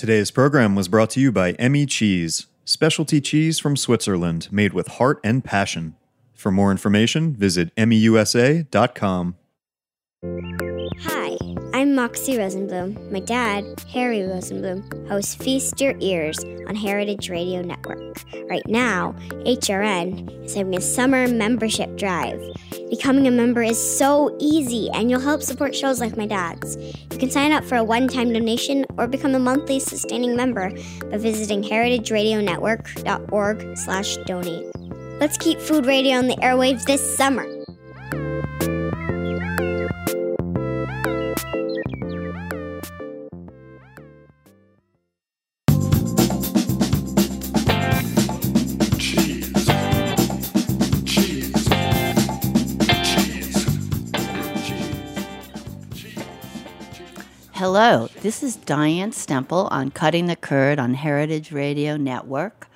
Today's program was brought to you by Emmi Cheese, specialty cheese from Switzerland made with heart and passion. For more information, visit emmiusa.com. I'm Moxie Rosenblum. My dad, Harry Rosenblum, hosts Feast Your Ears on Heritage Radio Network. Right now, HRN is having a summer membership drive. Becoming a member is so easy, and you'll help support shows like my dad's. You can sign up for a one-time donation or become a monthly sustaining member by visiting heritageradionetwork.org slash donate. Let's keep food radio on the airwaves this summer. Hello, this is Diane Stemple on Cutting the Curd on Heritage Radio Network.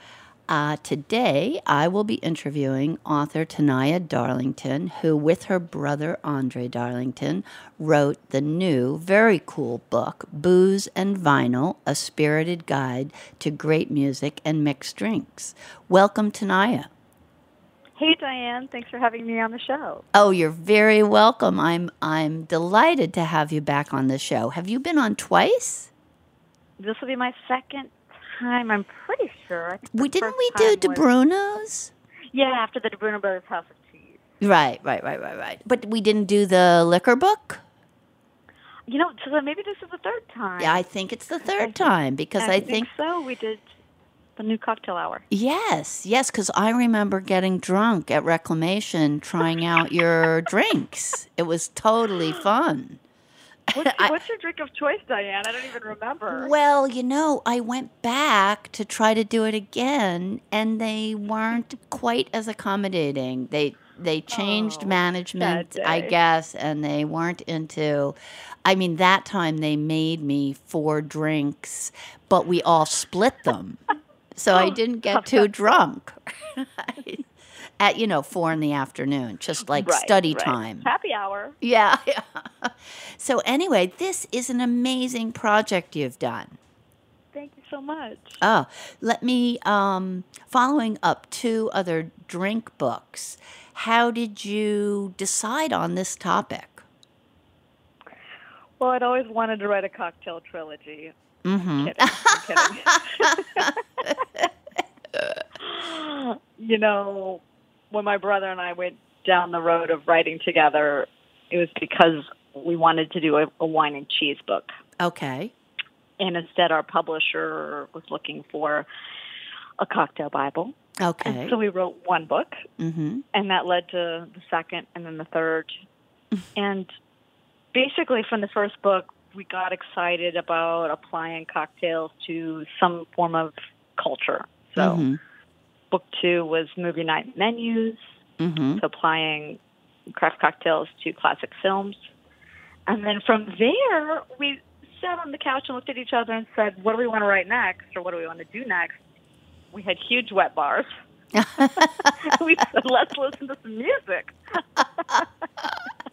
Uh, today, I will be interviewing author Tanaya Darlington, who, with her brother Andre Darlington, wrote the new, very cool book, Booze and Vinyl A Spirited Guide to Great Music and Mixed Drinks. Welcome, Tanaya. Hey Diane, thanks for having me on the show. Oh, you're very welcome. I'm I'm delighted to have you back on the show. Have you been on twice? This will be my second time. I'm pretty sure. We didn't we do Di Bruno's? Yeah, after the Di Bruno Brothers House of Cheese. Right, right, right, right, right. But we didn't do the liquor book. You know, so maybe this is the third time. Yeah, I think it's the third time because I, think, so. We did the new cocktail hour. yes, yes, because I remember getting drunk at Reclamation trying out your drinks. It was totally fun. What's, I- what's your drink of choice, Diane? I don't even remember. Well, you know, I went back to try to do it again, and they weren't quite as accommodating. They they changed Oh, management, I guess, and they weren't into. I mean, that time they made me four drinks, but we all split them, so I didn't get too drunk. At you know four in the afternoon, just like Right, study right. time. Happy hour. Yeah, yeah. So anyway, this is an amazing project you've done. Thank you so much. Oh, let me um following up two other drink books. How did you decide on this topic? Well, I'd always wanted to write a cocktail trilogy. Mhm. kidding. I'm kidding. you know, when my brother and I went down the road of writing together, it was because we wanted to do a, a wine and cheese book. Okay. And instead, our publisher was looking for a cocktail Bible. Okay. And so we wrote one book, Mhm. and that led to the second and then the third. and basically, from the first book, we got excited about applying cocktails to some form of culture. So, Mhm. book two was movie night menus, Mhm. so applying craft cocktails to classic films. And then from there, we sat on the couch and looked at each other and said, what do we want to write next or what do we want to do next? We had huge wet bars. we said, let's listen to some music.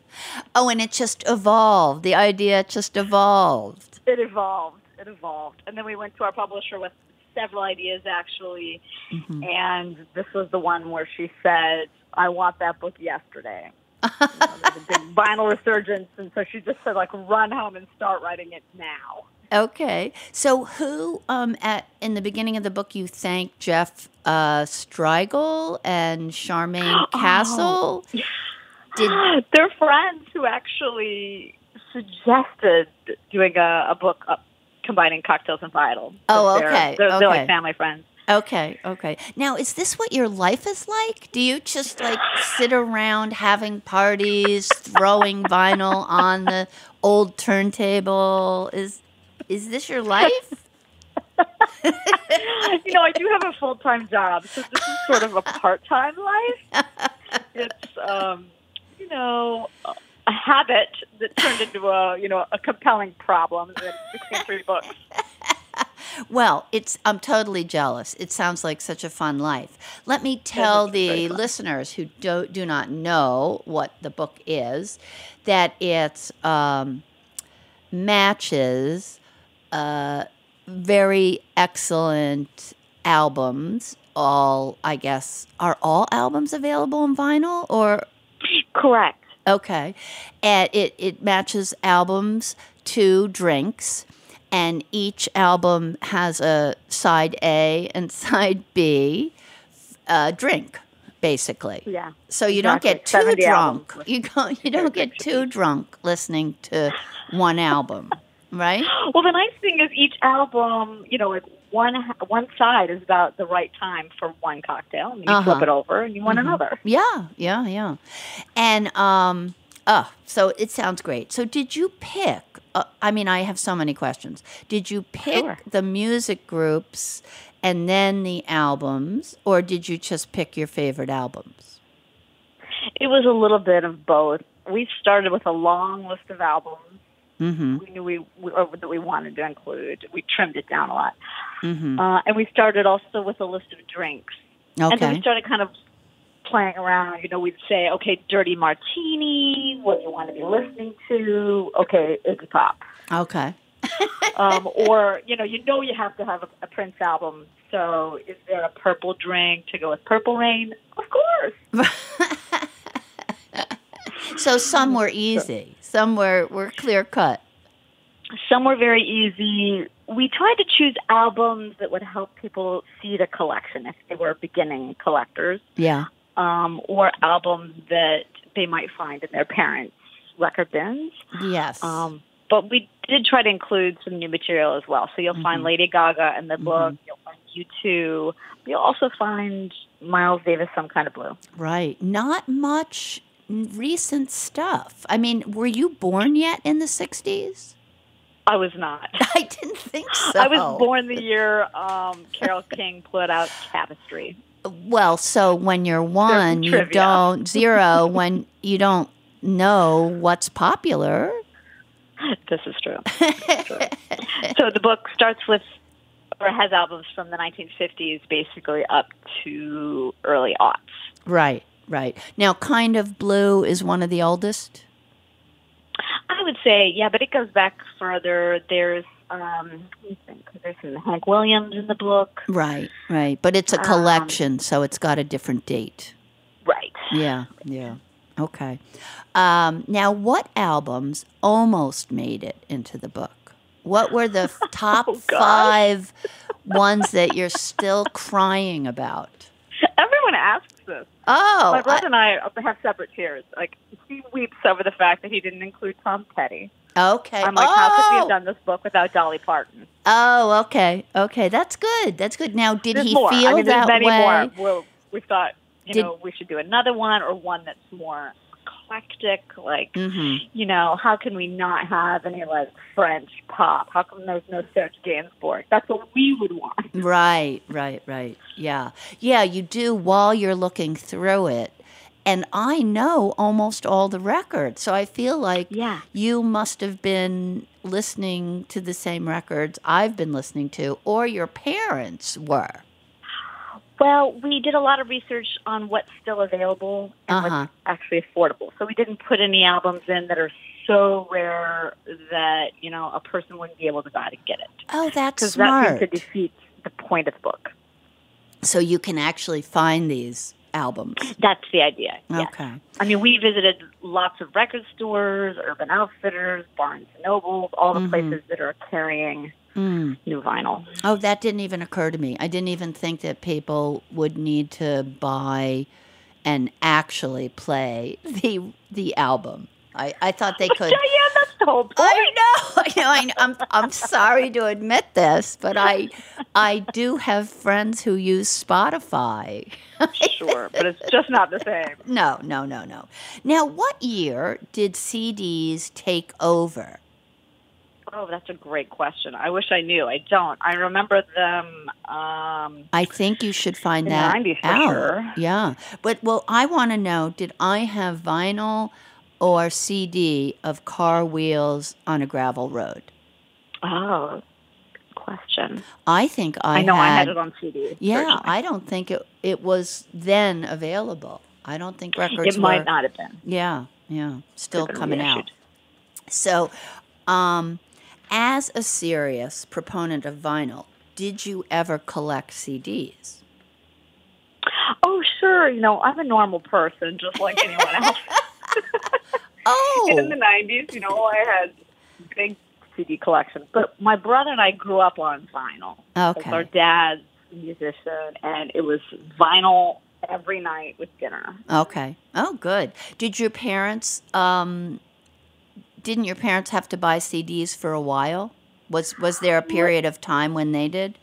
Oh, and it just evolved. The idea just evolved. It evolved. It evolved. And then we went to our publisher with several ideas, actually. Mm-hmm. And this was the one where she said, I want that book yesterday. you know, there's a big vinyl resurgence. And so she just said, like, run home and start writing it now. Okay. So who um at in the beginning of the book you thank Jeff uh Strigel and Charmaine Oh. Castle? Did They're friends who actually suggested doing a, a book uh, combining cocktails and vinyl. Oh, They're- okay, They're, they're okay. like family friends. Okay, okay. Now, is this what your life is like? Do you just like sit around having parties, throwing vinyl on the old turntable? Is is this your life? you know, I do have a full time job, so this is sort of a part time life. It's, um, know, a- habit that turned into a, you know, a compelling problem that became three books. Well, it's I'm totally jealous. It sounds like such a fun life. Let me tell the listeners who do, do not know what the book is that it um, matches uh, very excellent albums. All, I guess, are all albums available on vinyl or Correct. Okay. And it, it matches albums to drinks, and each album has a side A and side B uh, drink, basically. Yeah. So you don't get too 70 albums drunk. You go, you don't get too drunk listening to one album, right? Well, the nice thing is each album, you know, like one one side is about the right time for one cocktail, and you Uh-huh. flip it over and you want another. Yeah, yeah, yeah. And um oh, so it sounds great. So did you pick uh, I mean I have so many questions. Did you pick Sure. the music groups and then the albums or did you just pick your favorite albums? It was a little bit of both. We started with a long list of albums Mhm. we knew we, we or that we wanted to include. We trimmed it down a lot, Mhm. uh, and we started also with a list of drinks. And then we started kind of playing around. You know, we'd say, okay, Dirty Martini. What do you want to be listening to? Okay, Iggy Pop. Okay. um, or you know, you know, you have to have a, a Prince album. So, is there a purple drink to go with Purple Rain? Of course. So some were easy. Some were were clear cut. Some were very easy. We tried to choose albums that would help people see the collection if they were beginning collectors, Yeah. um, or albums that they might find in their parents' record bins. Yes. Um, but we did try to include some new material as well. So you'll find Lady Gaga in the book. You'll find U2. You'll also find Miles Davis, Some Kind of Blue. right. Not much recent stuff. I mean, were you born yet in the 60s? I was not. I didn't think so. I was born the year um, Carole King put out Tapestry. Well, so when you're one, you don't zero when you don't know what's popular. This is true. so the book starts with, or has albums from the 1950s, basically up to early aughts. Right, right. Now, kind of blue is one of the oldest. I would say, yeah, but it goes back further. There's, um, think, there's some Hank Williams in the book. Right, right. But it's a Um, collection, so it's got a different date. Right. Yeah, yeah. Okay. Um, now, what albums almost made it into the book? What were the f- top Oh, five ones that you're still crying about? Everyone asks this. Oh, My brother and I have separate tears. Like, he weeps over the fact that he didn't include Tom Petty. Okay. I'm like, how could we Oh! have done this book without Dolly Parton? Oh, okay, okay. That's good. That's good. Now, did There's he more. feel I mean, that many way? more. Well, we thought, you Did- know, we should do another one or one that's more eclectic. Like, hmm you know, how can we not have any like French pop? How come there's no Serge Gainsbourg? That's what we would want. Right, right, right. Yeah. Yeah, you do while you're looking through it. And I know almost all the records. So I feel like Yeah. you must have been listening to the same records I've been listening to, or your parents were. Well, we did a lot of research on what's still available and Uh-huh. what's actually affordable. So we didn't put any albums in that are so rare that you know a person wouldn't be able to go out and get it Oh, that's smart. because that smart. seems to defeat the point of the book. so you can actually find these albums. That's the idea. yes. Okay. I mean, we visited lots of record stores, Urban Outfitters, Barnes and Nobles, all the Mhm. places that are carrying Mm. new vinyl. Oh, that didn't even occur to me. I didn't even think that people would need to buy and actually play the the album. I, I thought they could. yeah, yeah, that's the whole point. I know, I know, I know. I'm I'm sorry to admit this, but I I do have friends who use Spotify. Sure, but it's just not the same. No, no, no, no. Now, what year did CDs take over? Oh, that's a great question. I wish I knew. I don't. I remember them. Um, I think you should find that 90s for out. sure. Yeah, but well, I want to know: Did I have vinyl or CD of Car Wheels on a Gravel Road? oh, good question. I think I, I, know I had had it on CD. Yeah, certainly. I don't think it it was then available. I don't think records it might were. not have been. Yeah, yeah, still coming out. So, um, as a serious proponent of vinyl, did you ever collect CDs? Oh, sure. You know, I'm a normal person, just like anyone else. Oh, in the 90s, you know, I had big CD collections. But my brother and I grew up on vinyl. Okay. Our dad's a musician, and it was vinyl every night with dinner. okay. Oh, good. Did your parents? Um, didn't your parents have to buy CDs for a while? Was was there a period of time when they did?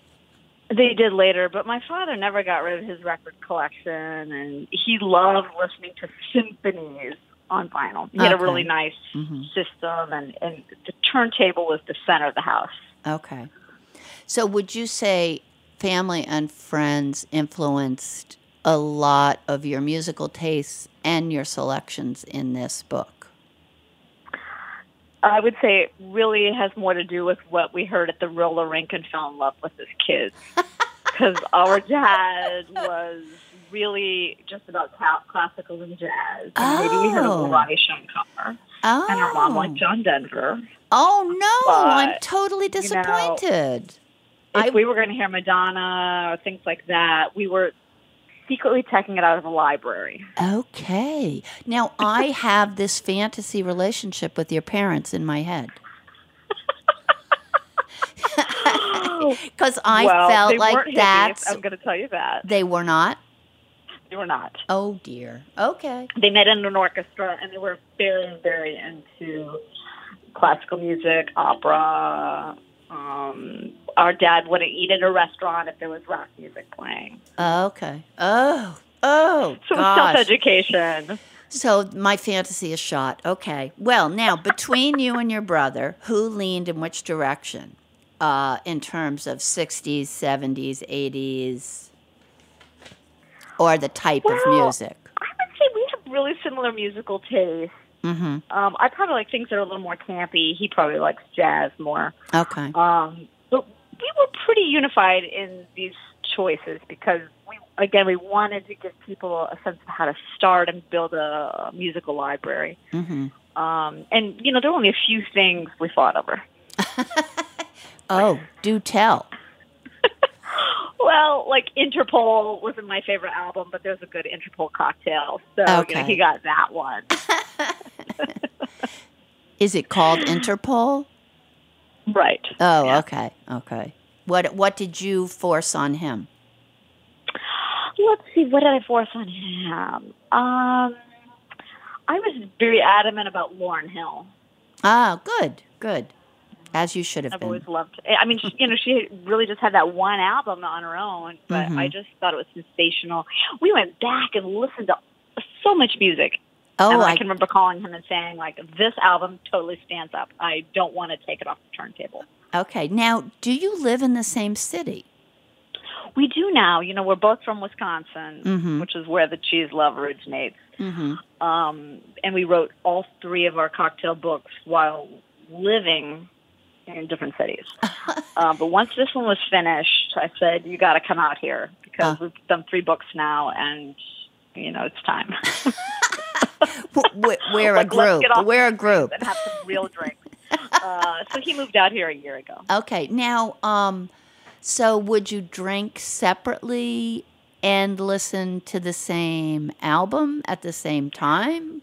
They did later, but my father never got rid of his record collection, and he loved listening to symphonies on vinyl. He had a really nice Mhm. system, and, and the turntable was the center of the house. Okay. So would you say family and friends influenced a lot of your musical tastes and your selections in this book? I would say it really has more to do with what we heard at the roller rink and fell in love with as kids. Because our dad was really just about classical and jazz. And maybe we heard Oh. of Ronnie Schoenkammer. Oh. And our mom liked John Denver. Oh no, I'm But, totally you know, disappointed. If I- we were going to hear Madonna or things like that, we were secretly checking it out of the library. Okay. Now I have this fantasy relationship with your parents in my head. Because I well, felt like that's I'm going to tell you that. they were not. They were not. Oh dear. Okay. they met in an orchestra and they were very very into classical music opera um our dad wouldn't eat at a restaurant if there was rock music playing Okay. Oh. Oh so self-education So my fantasy is shot. Okay. Well, now between you and your brother, who leaned in which direction? Uh, in terms of 60s, 70s, 80s, or the type of music? i would say we have really similar musical tastes Mm-hmm. um i probably like things that are a little more campy he probably likes jazz more Okay. Um, we were pretty unified in these choices because we, again, we wanted to give people a sense of how to start and build a, musical library. Mm-hmm. Um, and you know, there were only a few things we fought over. Oh, do tell. Well, like Interpol wasn't my favorite album, but there's a good Interpol cocktail, so you know, he got that one. Is it called Interpol? Right. Oh, Yeah. okay. Okay. What What did you force on him? Let's see, what did I force on him? Um, I was very adamant about Lauryn Hill. Ah, good, good. As you should have I've been. always loved. I mean, she, you know, she really just had that one album on her own, but Mhm. I just thought it was sensational. We went back and listened to so much music, oh, and I, I can remember calling him and saying, like, "This album totally stands up. I don't want to take it off the turntable." okay. Now, do you live in the same city? We do now. You know, we're both from Wisconsin, Mhm. which is where the cheese love originates. Mm-hmm. Um, and we wrote all three of our cocktail books while living in different cities. um, but once this one was finished, I said, "You got to come out here because Uh. we've done three books now, and you know it's time we're Like, a group. We're a group. and have some real drinks." uh, so he moved out here a year ago. Okay. Now, um, so would you drink separately and listen to the same album at the same time?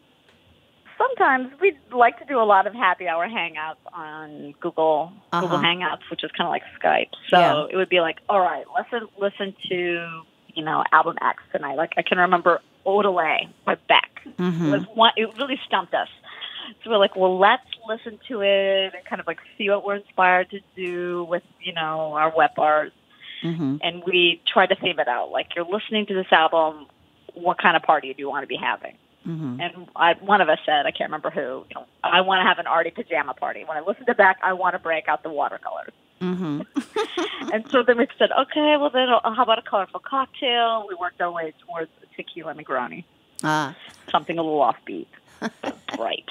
Sometimes we like to do a lot of happy hour hangouts on Google Google Uh-huh. Hangouts, which is kind of like Skype. So Yeah. it would be like, all right, listen listen to you know album X tonight. Like I can remember Odelay by Beck. Mm-hmm. was one. It really stumped us. So we're like, well, let's listen to it and kind of like see what we're inspired to do with you know our wet bars. Mm-hmm. And we tried to theme it out. Like you're listening to this album, what kind of party do you want to be having? Mm-hmm. And I, one of us said, I can't remember who, you know, I want to have an arty pajama party. When I listen to Beck, I want to break out the watercolors. Mm-hmm. and so then we said, okay, well then, uh, how about a colorful cocktail? We worked our way towards tequila Negroni, Ah. something a little offbeat, bright.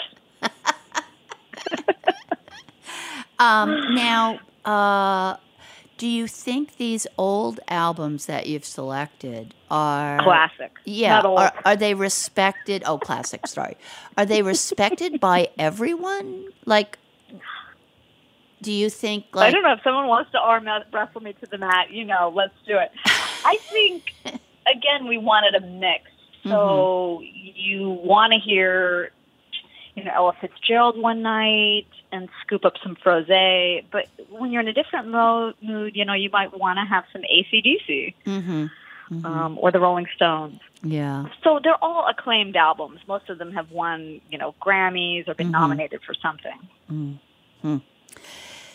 Um, now, uh, do you think these old albums that you've selected are Classic. Yeah, are, are they respected? Oh, classic. Sorry, are they respected by everyone? Like, Do you think Like, I don't know if someone wants to arm wrestle me to the mat. You know, let's do it. I think again we wanted a mix. So you want to hear, you know, Ella Fitzgerald one night and scoop up some frosé. But when you're in a different mo- mood, you know, you might want to have some ACDC Mhm. um, or the Rolling Stones. Yeah. So they're all acclaimed albums. Most of them have won, you know, Grammys or been Mhm. nominated for something.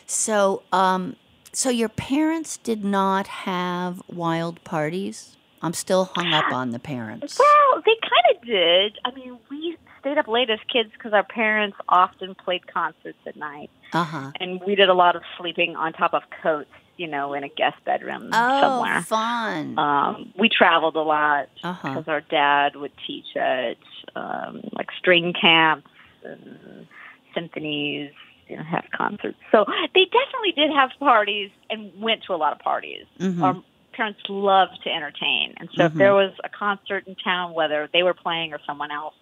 So, um, so your parents did not have wild parties. I'm still hung up on the parents. Well, they kind of did. I mean, we stayed up late as kids because our parents often played concerts at night, Uh huh. and we did a lot of sleeping on top of coats, you know, in a guest bedroom somewhere. Oh, somewhere. fun. Um, we traveled a lot because our dad would teach at um, like string camps and symphonies, you know, have concerts. So they definitely did have parties and went to a lot of parties. Mhm. Our parents loved to entertain, and so if Mhm. there was a concert in town, whether they were playing or someone else,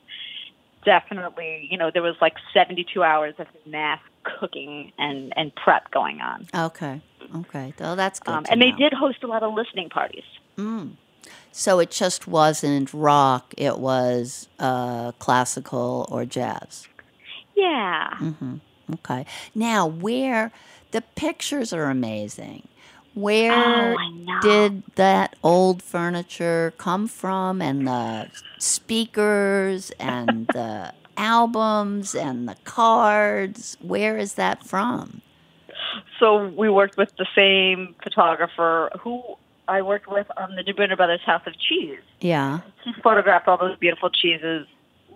definitely, you know, there was like seventy-two hours of mass cooking and and prep going on. Okay. Okay. Oh, that's good. Um, and they did host a lot of listening parties. Mm. So it just wasn't rock. It was uh, classical or jazz. Yeah. hmm Okay. Now, where the pictures are amazing. Where Oh, did that old furniture come from? And the speakers and the albums and the cards. Where is that from? So we worked with the same photographer who I worked with on the Di Bruno Brothers House of Cheese. Yeah. He photographed all those beautiful cheeses.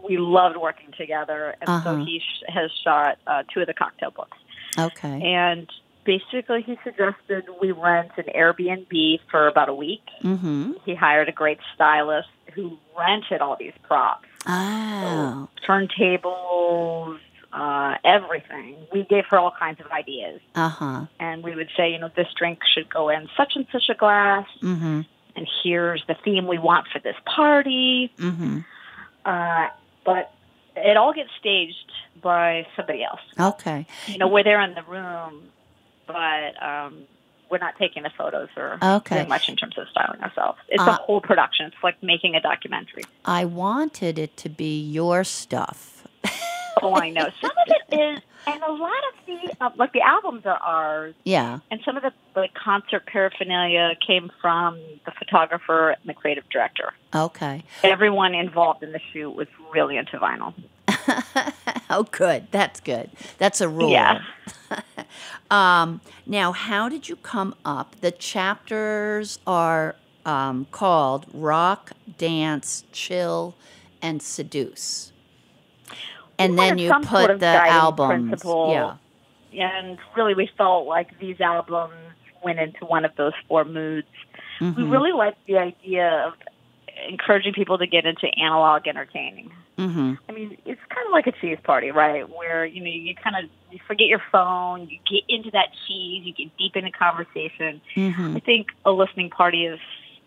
We loved working together, and Uh-huh. so he sh- has shot uh, two of the cocktail books. Okay. And basically, he suggested we rent an Airbnb for about a week. Mm-hmm. He hired a great stylist who rented all these props, Oh. turntables, uh, everything. We gave her all kinds of ideas. Uh huh. and we would say, you know, this drink should go in such and such a glass, Mm-hmm. and here's the theme we want for this party. Mm-hmm. Uh, but it all gets staged by somebody else. Okay. You know, we're there in the room, but um, we're not taking the photos or Okay. doing much in terms of styling ourselves. It's Uh, a whole production. It's like making a documentary. I wanted it to be your stuff. Oh, I know. Some of it is, and a lot of the uh, like the albums are ours. Yeah. And some of the, the concert paraphernalia came from the photographer and the creative director. Okay. Everyone involved in the shoot was really into vinyl. oh, good. That's good. That's a rule. Yeah. um, now, how did you come up? The chapters are um, called Rock, Dance, Chill, and Seduce. And We then you put sort of the albums. Yeah. And really, we felt like these albums went into one of those four moods. We Mhm. really liked the idea of encouraging people to get into analog entertaining. Mhm. I mean, it's kind of like a cheese party, right? Where you know you kind of you forget your phone, you get into that cheese, you get deep into conversation. I Mhm. think a listening party is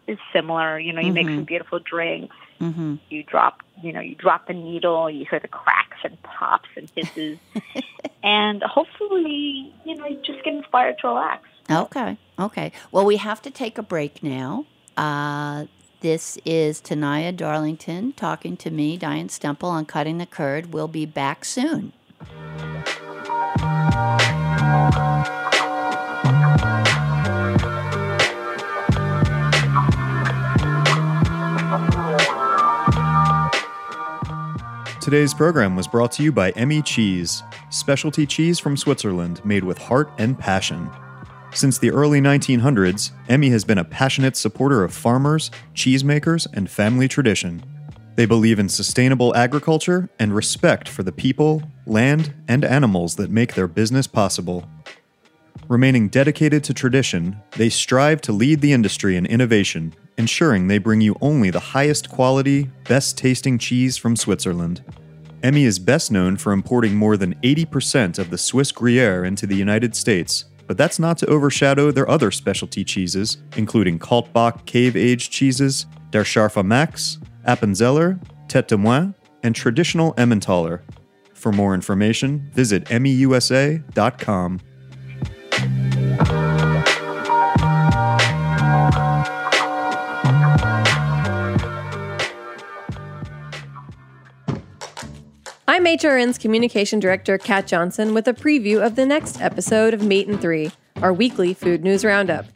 is similar. You know, you make Mhm. some beautiful drinks. Mhm. You drop, you know, you drop the needle. You hear the cracks and pops and hisses, and hopefully, you know, you just get inspired to relax. Okay. Okay. Well, we have to take a break now. Uh, this is Tanaya Darlington talking to me, Diane Stemple, on Cutting the Curd. We'll be back soon. Today's program was brought to you by Emmi Cheese, specialty cheese from Switzerland made with heart and passion. Since the early 1900s, Emmi has been a passionate supporter of farmers, cheesemakers, and family tradition. They believe in sustainable agriculture and respect for the people, land, and animals that make their business possible. Remaining dedicated to tradition, they strive to lead the industry in innovation, ensuring they bring you only the highest quality, best tasting cheese from Switzerland. Emmi is best known for importing more than 80% of the Swiss Gruyere into the United States, but that's not to overshadow their other specialty cheeses, including Kaltbach cave aged cheeses, Der Scharfe Max, Appenzeller, Tete de Moine, and traditional Emmentaler. For more information, visit emmiusa.com. I'm HRN's Communication Director, Kat Johnson, with a preview of the next episode of Meat and Three, our weekly food news roundup.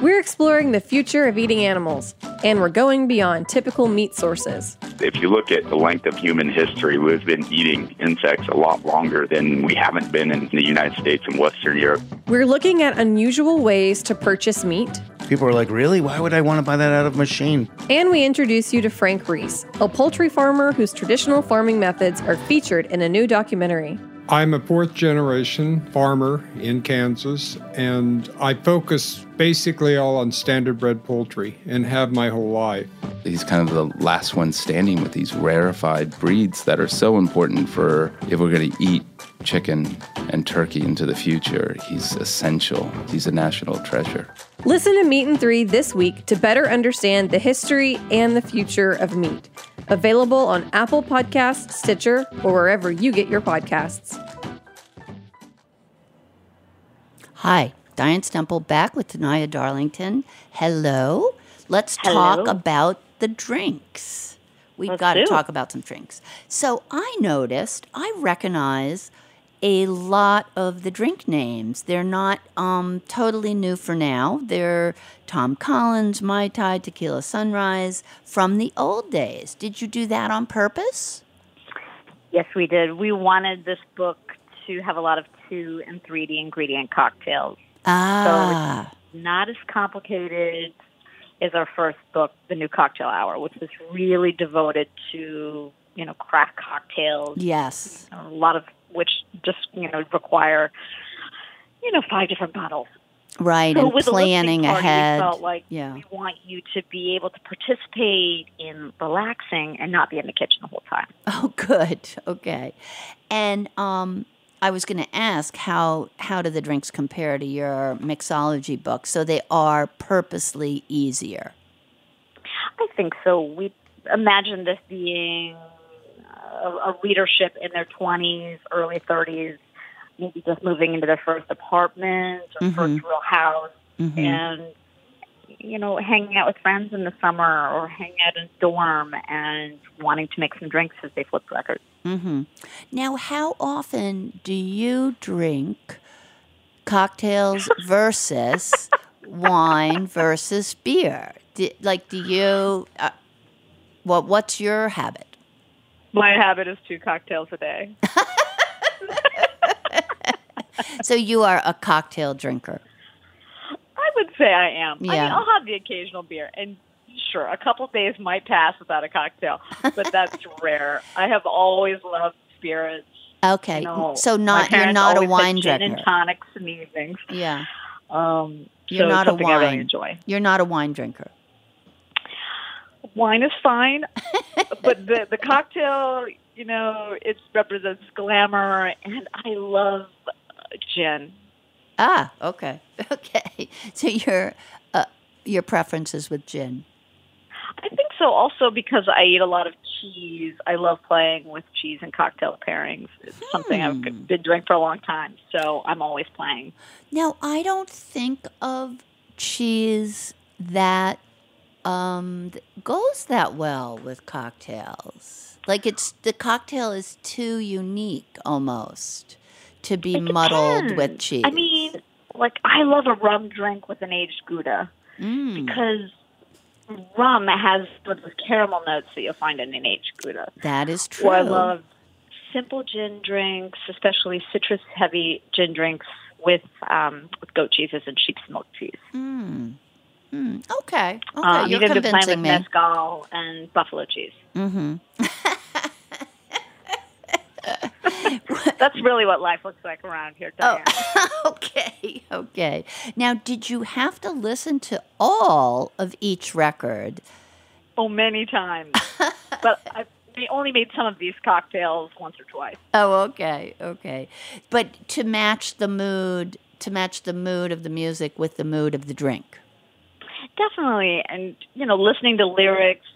We're exploring the future of eating animals, and we're going beyond typical meat sources. If you look at the length of human history, we've been eating insects a lot longer than we haven't been in the United States and Western Europe. We're looking at unusual ways to purchase meat, People are like, really? Why would I want to buy that out of a machine? and we introduce you to Frank Reese, a poultry farmer whose traditional farming methods are featured in a new documentary. I'm a fourth generation farmer in Kansas, and I focus basically all on standard bred poultry and have my whole life. He's kind of the last one standing with these rarefied breeds that are so important for if we're going to eat chicken and turkey into the future. He's essential. He's a national treasure. Listen to Meat and Three this week to better understand the history and the future of meat. Available on Apple Podcasts, Stitcher, or wherever you get your podcasts. Hi, Diane Stemple back with Tanaya Darlington. Hello. Let's talk about the drinks. We've Let's got to do. talk about some drinks. So I noticed, I recognize a lot of the drink names. They're not um, totally new for now. They're Tom Collins, Mai Tai, Tequila Sunrise from the old days. Did you do that on purpose? Yes, we did. We wanted this book to have a lot of two and 3D ingredient cocktails. Ah, Not as complicated as our first book, The New Cocktail Hour, which was really devoted to, you know, craft cocktails, yes. a lot of which just, you know, require, you know, five different bottles. Right, So and with planning party, ahead. We felt like yeah. we want you to be able to participate in relaxing and not be in the kitchen the whole time. Oh, good. Okay. And um, I was going to ask how how do the drinks compare to your mixology book? So they are purposely easier. I think so. We imagine this being a, a leadership in their 20s, early 30s, maybe just moving into their first apartment or Mhm. first real house, Mhm. and you know, hanging out with friends in the summer or hanging out in a dorm and wanting to make some drinks as they flip records. Mm-hmm. Now, how often do you drink cocktails versus wine versus beer? Do, like, do you? Uh, what What's your habit? My habit is two cocktails a day. So you are a cocktail drinker. I would say I am. I mean, I'll have the occasional beer, and sure, a couple days might pass without a cocktail, but that's rare. I have always loved spirits. Okay, You know, so not you're not a wine gin drinker. and tonics the evenings. Yeah, Um, You're so not a something I really wine. enjoy. you're not a wine drinker. Wine is fine, but the the cocktail, you know, it represents glamour, and I love gin. Ah, okay, okay. So your uh, your preferences with gin. I think so. Also because I eat a lot of cheese, I love playing with cheese and cocktail pairings. It's something Hmm. I've been doing for a long time, so I'm always playing. Now I don't think of cheese that um goes that well with cocktails. Like it's the cocktail is too unique almost to be It muddled with cheese. I mean, like I love a rum drink with an aged Gouda Mm, because rum has those caramel notes that you'll find in an aged Gouda. that is true. Or I love simple gin drinks, especially citrus heavy gin drinks with um, with goat cheeses and sheep's milk cheese. Mm. Mm. Okay. Okay. um, You're you can playing convincing with me. mezcal and buffalo cheese. Mm-hmm. That's really what life looks like around here, oh, Diane. okay. Okay. Now, did you have to listen to all of each record? Oh, many times. but I they only made some of these cocktails once or twice. Oh, okay. Okay. But to match the mood, to match the mood of the music with the mood of the drink. Definitely. And, you know, listening to lyrics,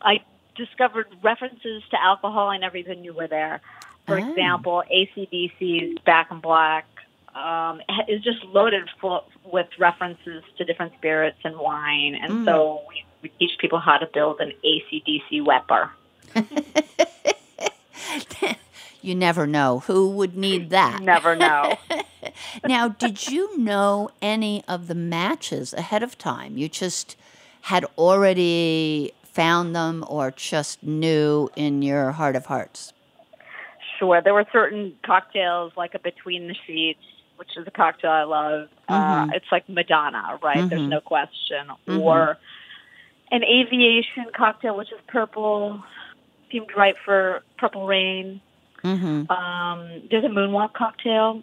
I discovered references to alcohol I never even knew were there. For Oh. example, ACDC's Back in Black um, is just loaded full with references to different spirits and wine. And Mm. so we, we teach people how to build an ACDC wet bar. You never know who would need that. Never know. now, did you know any of the matches ahead of time? You just had already found them or just knew in your heart of hearts? There were certain cocktails like a Between the Sheets, which is a cocktail I love. Uh, Mhm. it's like Madonna, right? There's Mhm. no question. Mhm. Or an aviation cocktail, which is purple, seemed right for Purple Rain. Mm-hmm. Um, there's a moonwalk cocktail,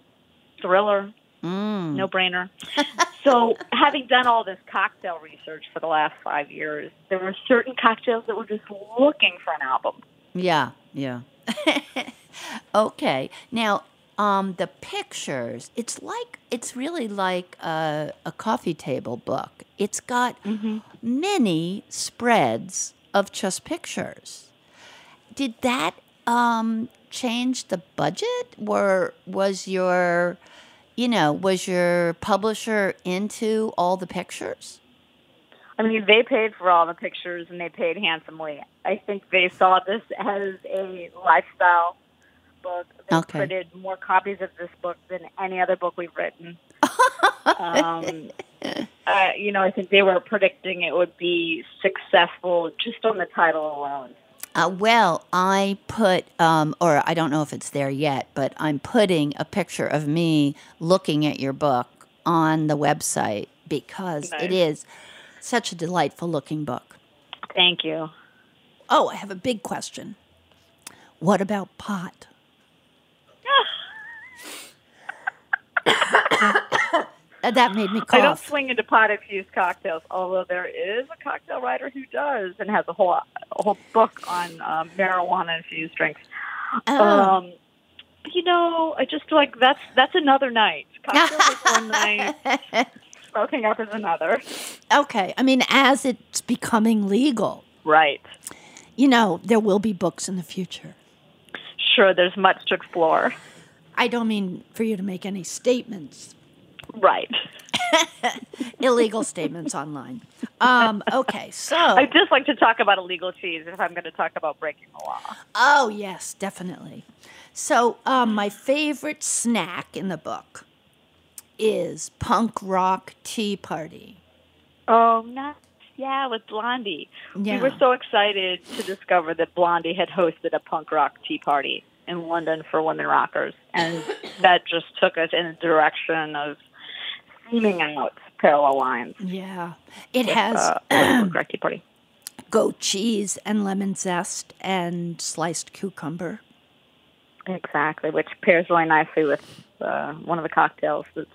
thriller, Mm. no brainer. so, having done all this cocktail research for the last five years, there were certain cocktails that were just looking for an album. Yeah, yeah. okay. Now, um, the pictures, it's like, it's really like a, a coffee table book. It's got many spreads of just pictures. Did that um, change the budget? Or was your, you know, was your publisher into all the pictures? I mean, they paid for all the pictures and they paid handsomely. I think they saw this as a lifestyle book. They Okay. printed more copies of this book than any other book we've written. um, uh, you know, I think they were predicting it would be successful just on the title alone. Uh, well, I put, um, or I don't know if it's there yet, but I'm putting a picture of me looking at your book on the website because it Nice. is such a delightful looking book. Thank you. Oh, I have a big question. What about pot? Uh, that made me I don't swing into pot infused cocktails, although there is a cocktail writer who does and has a whole a whole book on um, marijuana infused drinks. Oh. Um, you know, I just like that's that's another night. Cocktails is one night. Smoking up is another. Okay, I mean, as it's becoming legal, Right. you know, there will be books in the future. Sure, there's much to explore. I don't mean for you to make any statements. Right. illegal statements online. Um, okay, so I just like to talk about illegal cheese if I'm going to talk about breaking the law. oh yes, definitely. So um, my favorite snack in the book is punk rock tea party. Oh, nice. Yeah, with Blondie. Yeah. We were so excited to discover that Blondie had hosted a punk rock tea party in London for women rockers. And that just took us in a direction of seaming out parallel lines. Yeah, it with, has uh, with punk rock tea party. goat cheese and lemon zest and sliced cucumber. Exactly, which pairs really nicely with uh, one of the cocktails that's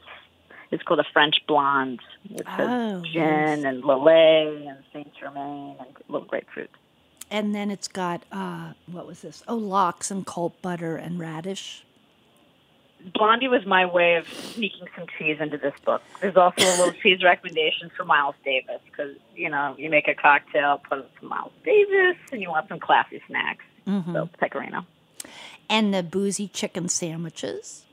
it's called a French blonde, Oh, has gin and Lillet and Saint Germain and little grapefruit. And then it's got uh, what was this? Oh, lox and cold butter and radish. Blondie was my way of sneaking some cheese into this book. There's also a little cheese recommendation for Miles Davis because you know you make a cocktail, put in some Miles Davis, and you want some classy snacks. Mhm. So pecorino. And the boozy chicken sandwiches.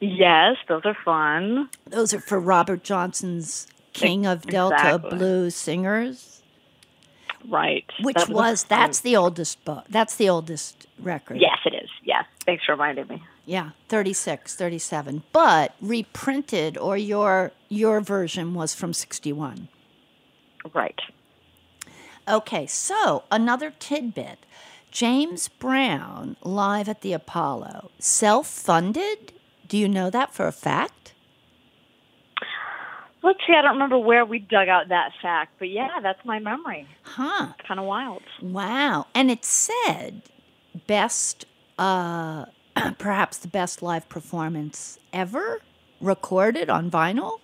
Yes, those are fun. Those are for Robert Johnson's King of Delta Exactly. Blues Singers, Right. which That was that's the oldest book. That's the oldest record. Yes, it is. Yes. Thanks for reminding me. Yeah, 36, 37. But reprinted or your your version was from 61. Right. Okay, so another tidbit. James Brown live at the Apollo, self-funded? Do you know that for a fact? Let's see. I don't remember where we dug out that fact, but yeah, that's my memory. Huh. Kind of wild. Wow. And it said best, uh, perhaps the best live performance ever recorded on vinyl.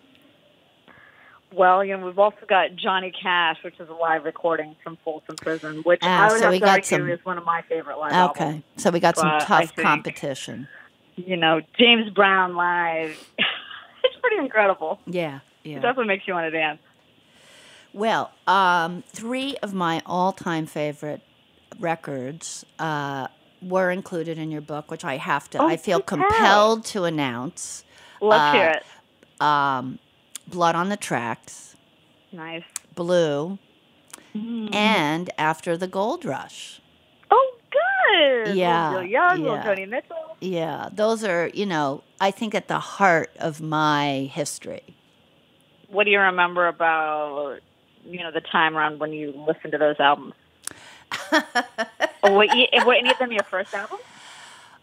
Well, you know, we've also got Johnny Cash, which is a live recording from Folsom Prison, which Ah, I would so have we to got argue some- is one of my favorite live Okay. albums. So we got some But tough think- competition. You know, James Brown live. it's pretty incredible. Yeah. It definitely makes you want to dance. Well, um, three of my all-time favorite records uh, were included in your book, which I have to. Oh, I feel compelled to announce. Let's Uh, hear it. Um, Blood on the Tracks, Nice. Blue, Mm. and After the Gold Rush. Oh, good. Yeah, Little Young, little yeah. Joni Mitchell. Yeah, those are, you know, I think at the heart of my history. What do you remember about you know the time around when you listened to those albums? were, were any of them your first album?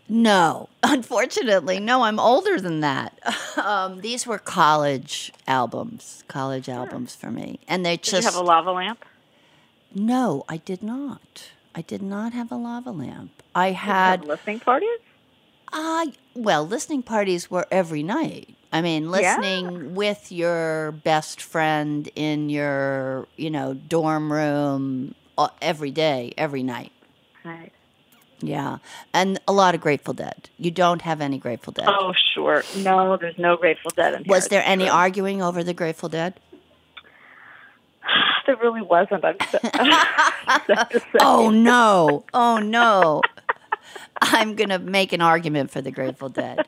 No, unfortunately, no. I'm older than that. Um, these were college albums, college albums for me, and they Did just you have a lava lamp? no. I did not. I did not have a lava lamp. I Did you have had listening parties. uh, well, listening parties were every night. I mean, Yeah. listening with your best friend in your, you know, dorm room uh, every day, every night. Right. Yeah, and a lot of Grateful Dead. You don't have any Grateful Dead. Oh, sure. No, there's no Grateful Dead. Was there any arguing over the Grateful Dead? There really wasn't. I'm so, to. Oh no! Oh no! I'm gonna make an argument for the Grateful Dead.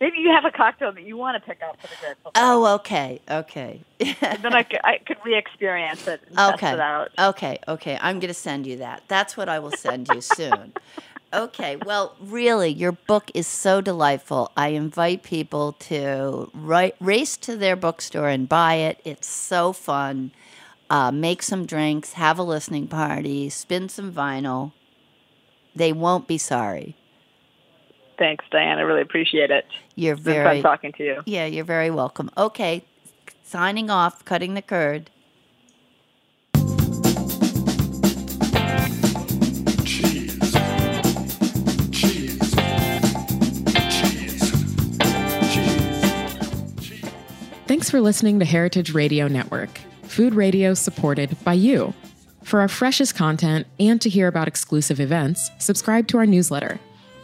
Maybe you have a cocktail that you want to pick up for the Grateful Dead. Oh, okay, okay, then I could, I could re-experience it okay, it out. okay, okay. I'm gonna send you that. That's what I will send you soon. Okay. Well, really, your book is so delightful. I invite people to ri race to their bookstore and buy it. It's so fun. Uh, make some drinks, have a listening party, spin some vinyl. They won't be sorry. Thanks, Diane. I really appreciate it. You're It's been very fun talking to you. Yeah, you're very welcome. Okay, signing off, cutting the curd. cheese, cheese, cheese, cheese. Thanks for listening to Heritage Radio Network, food radio supported by you. For our freshest content and to hear about exclusive events, subscribe to our newsletter.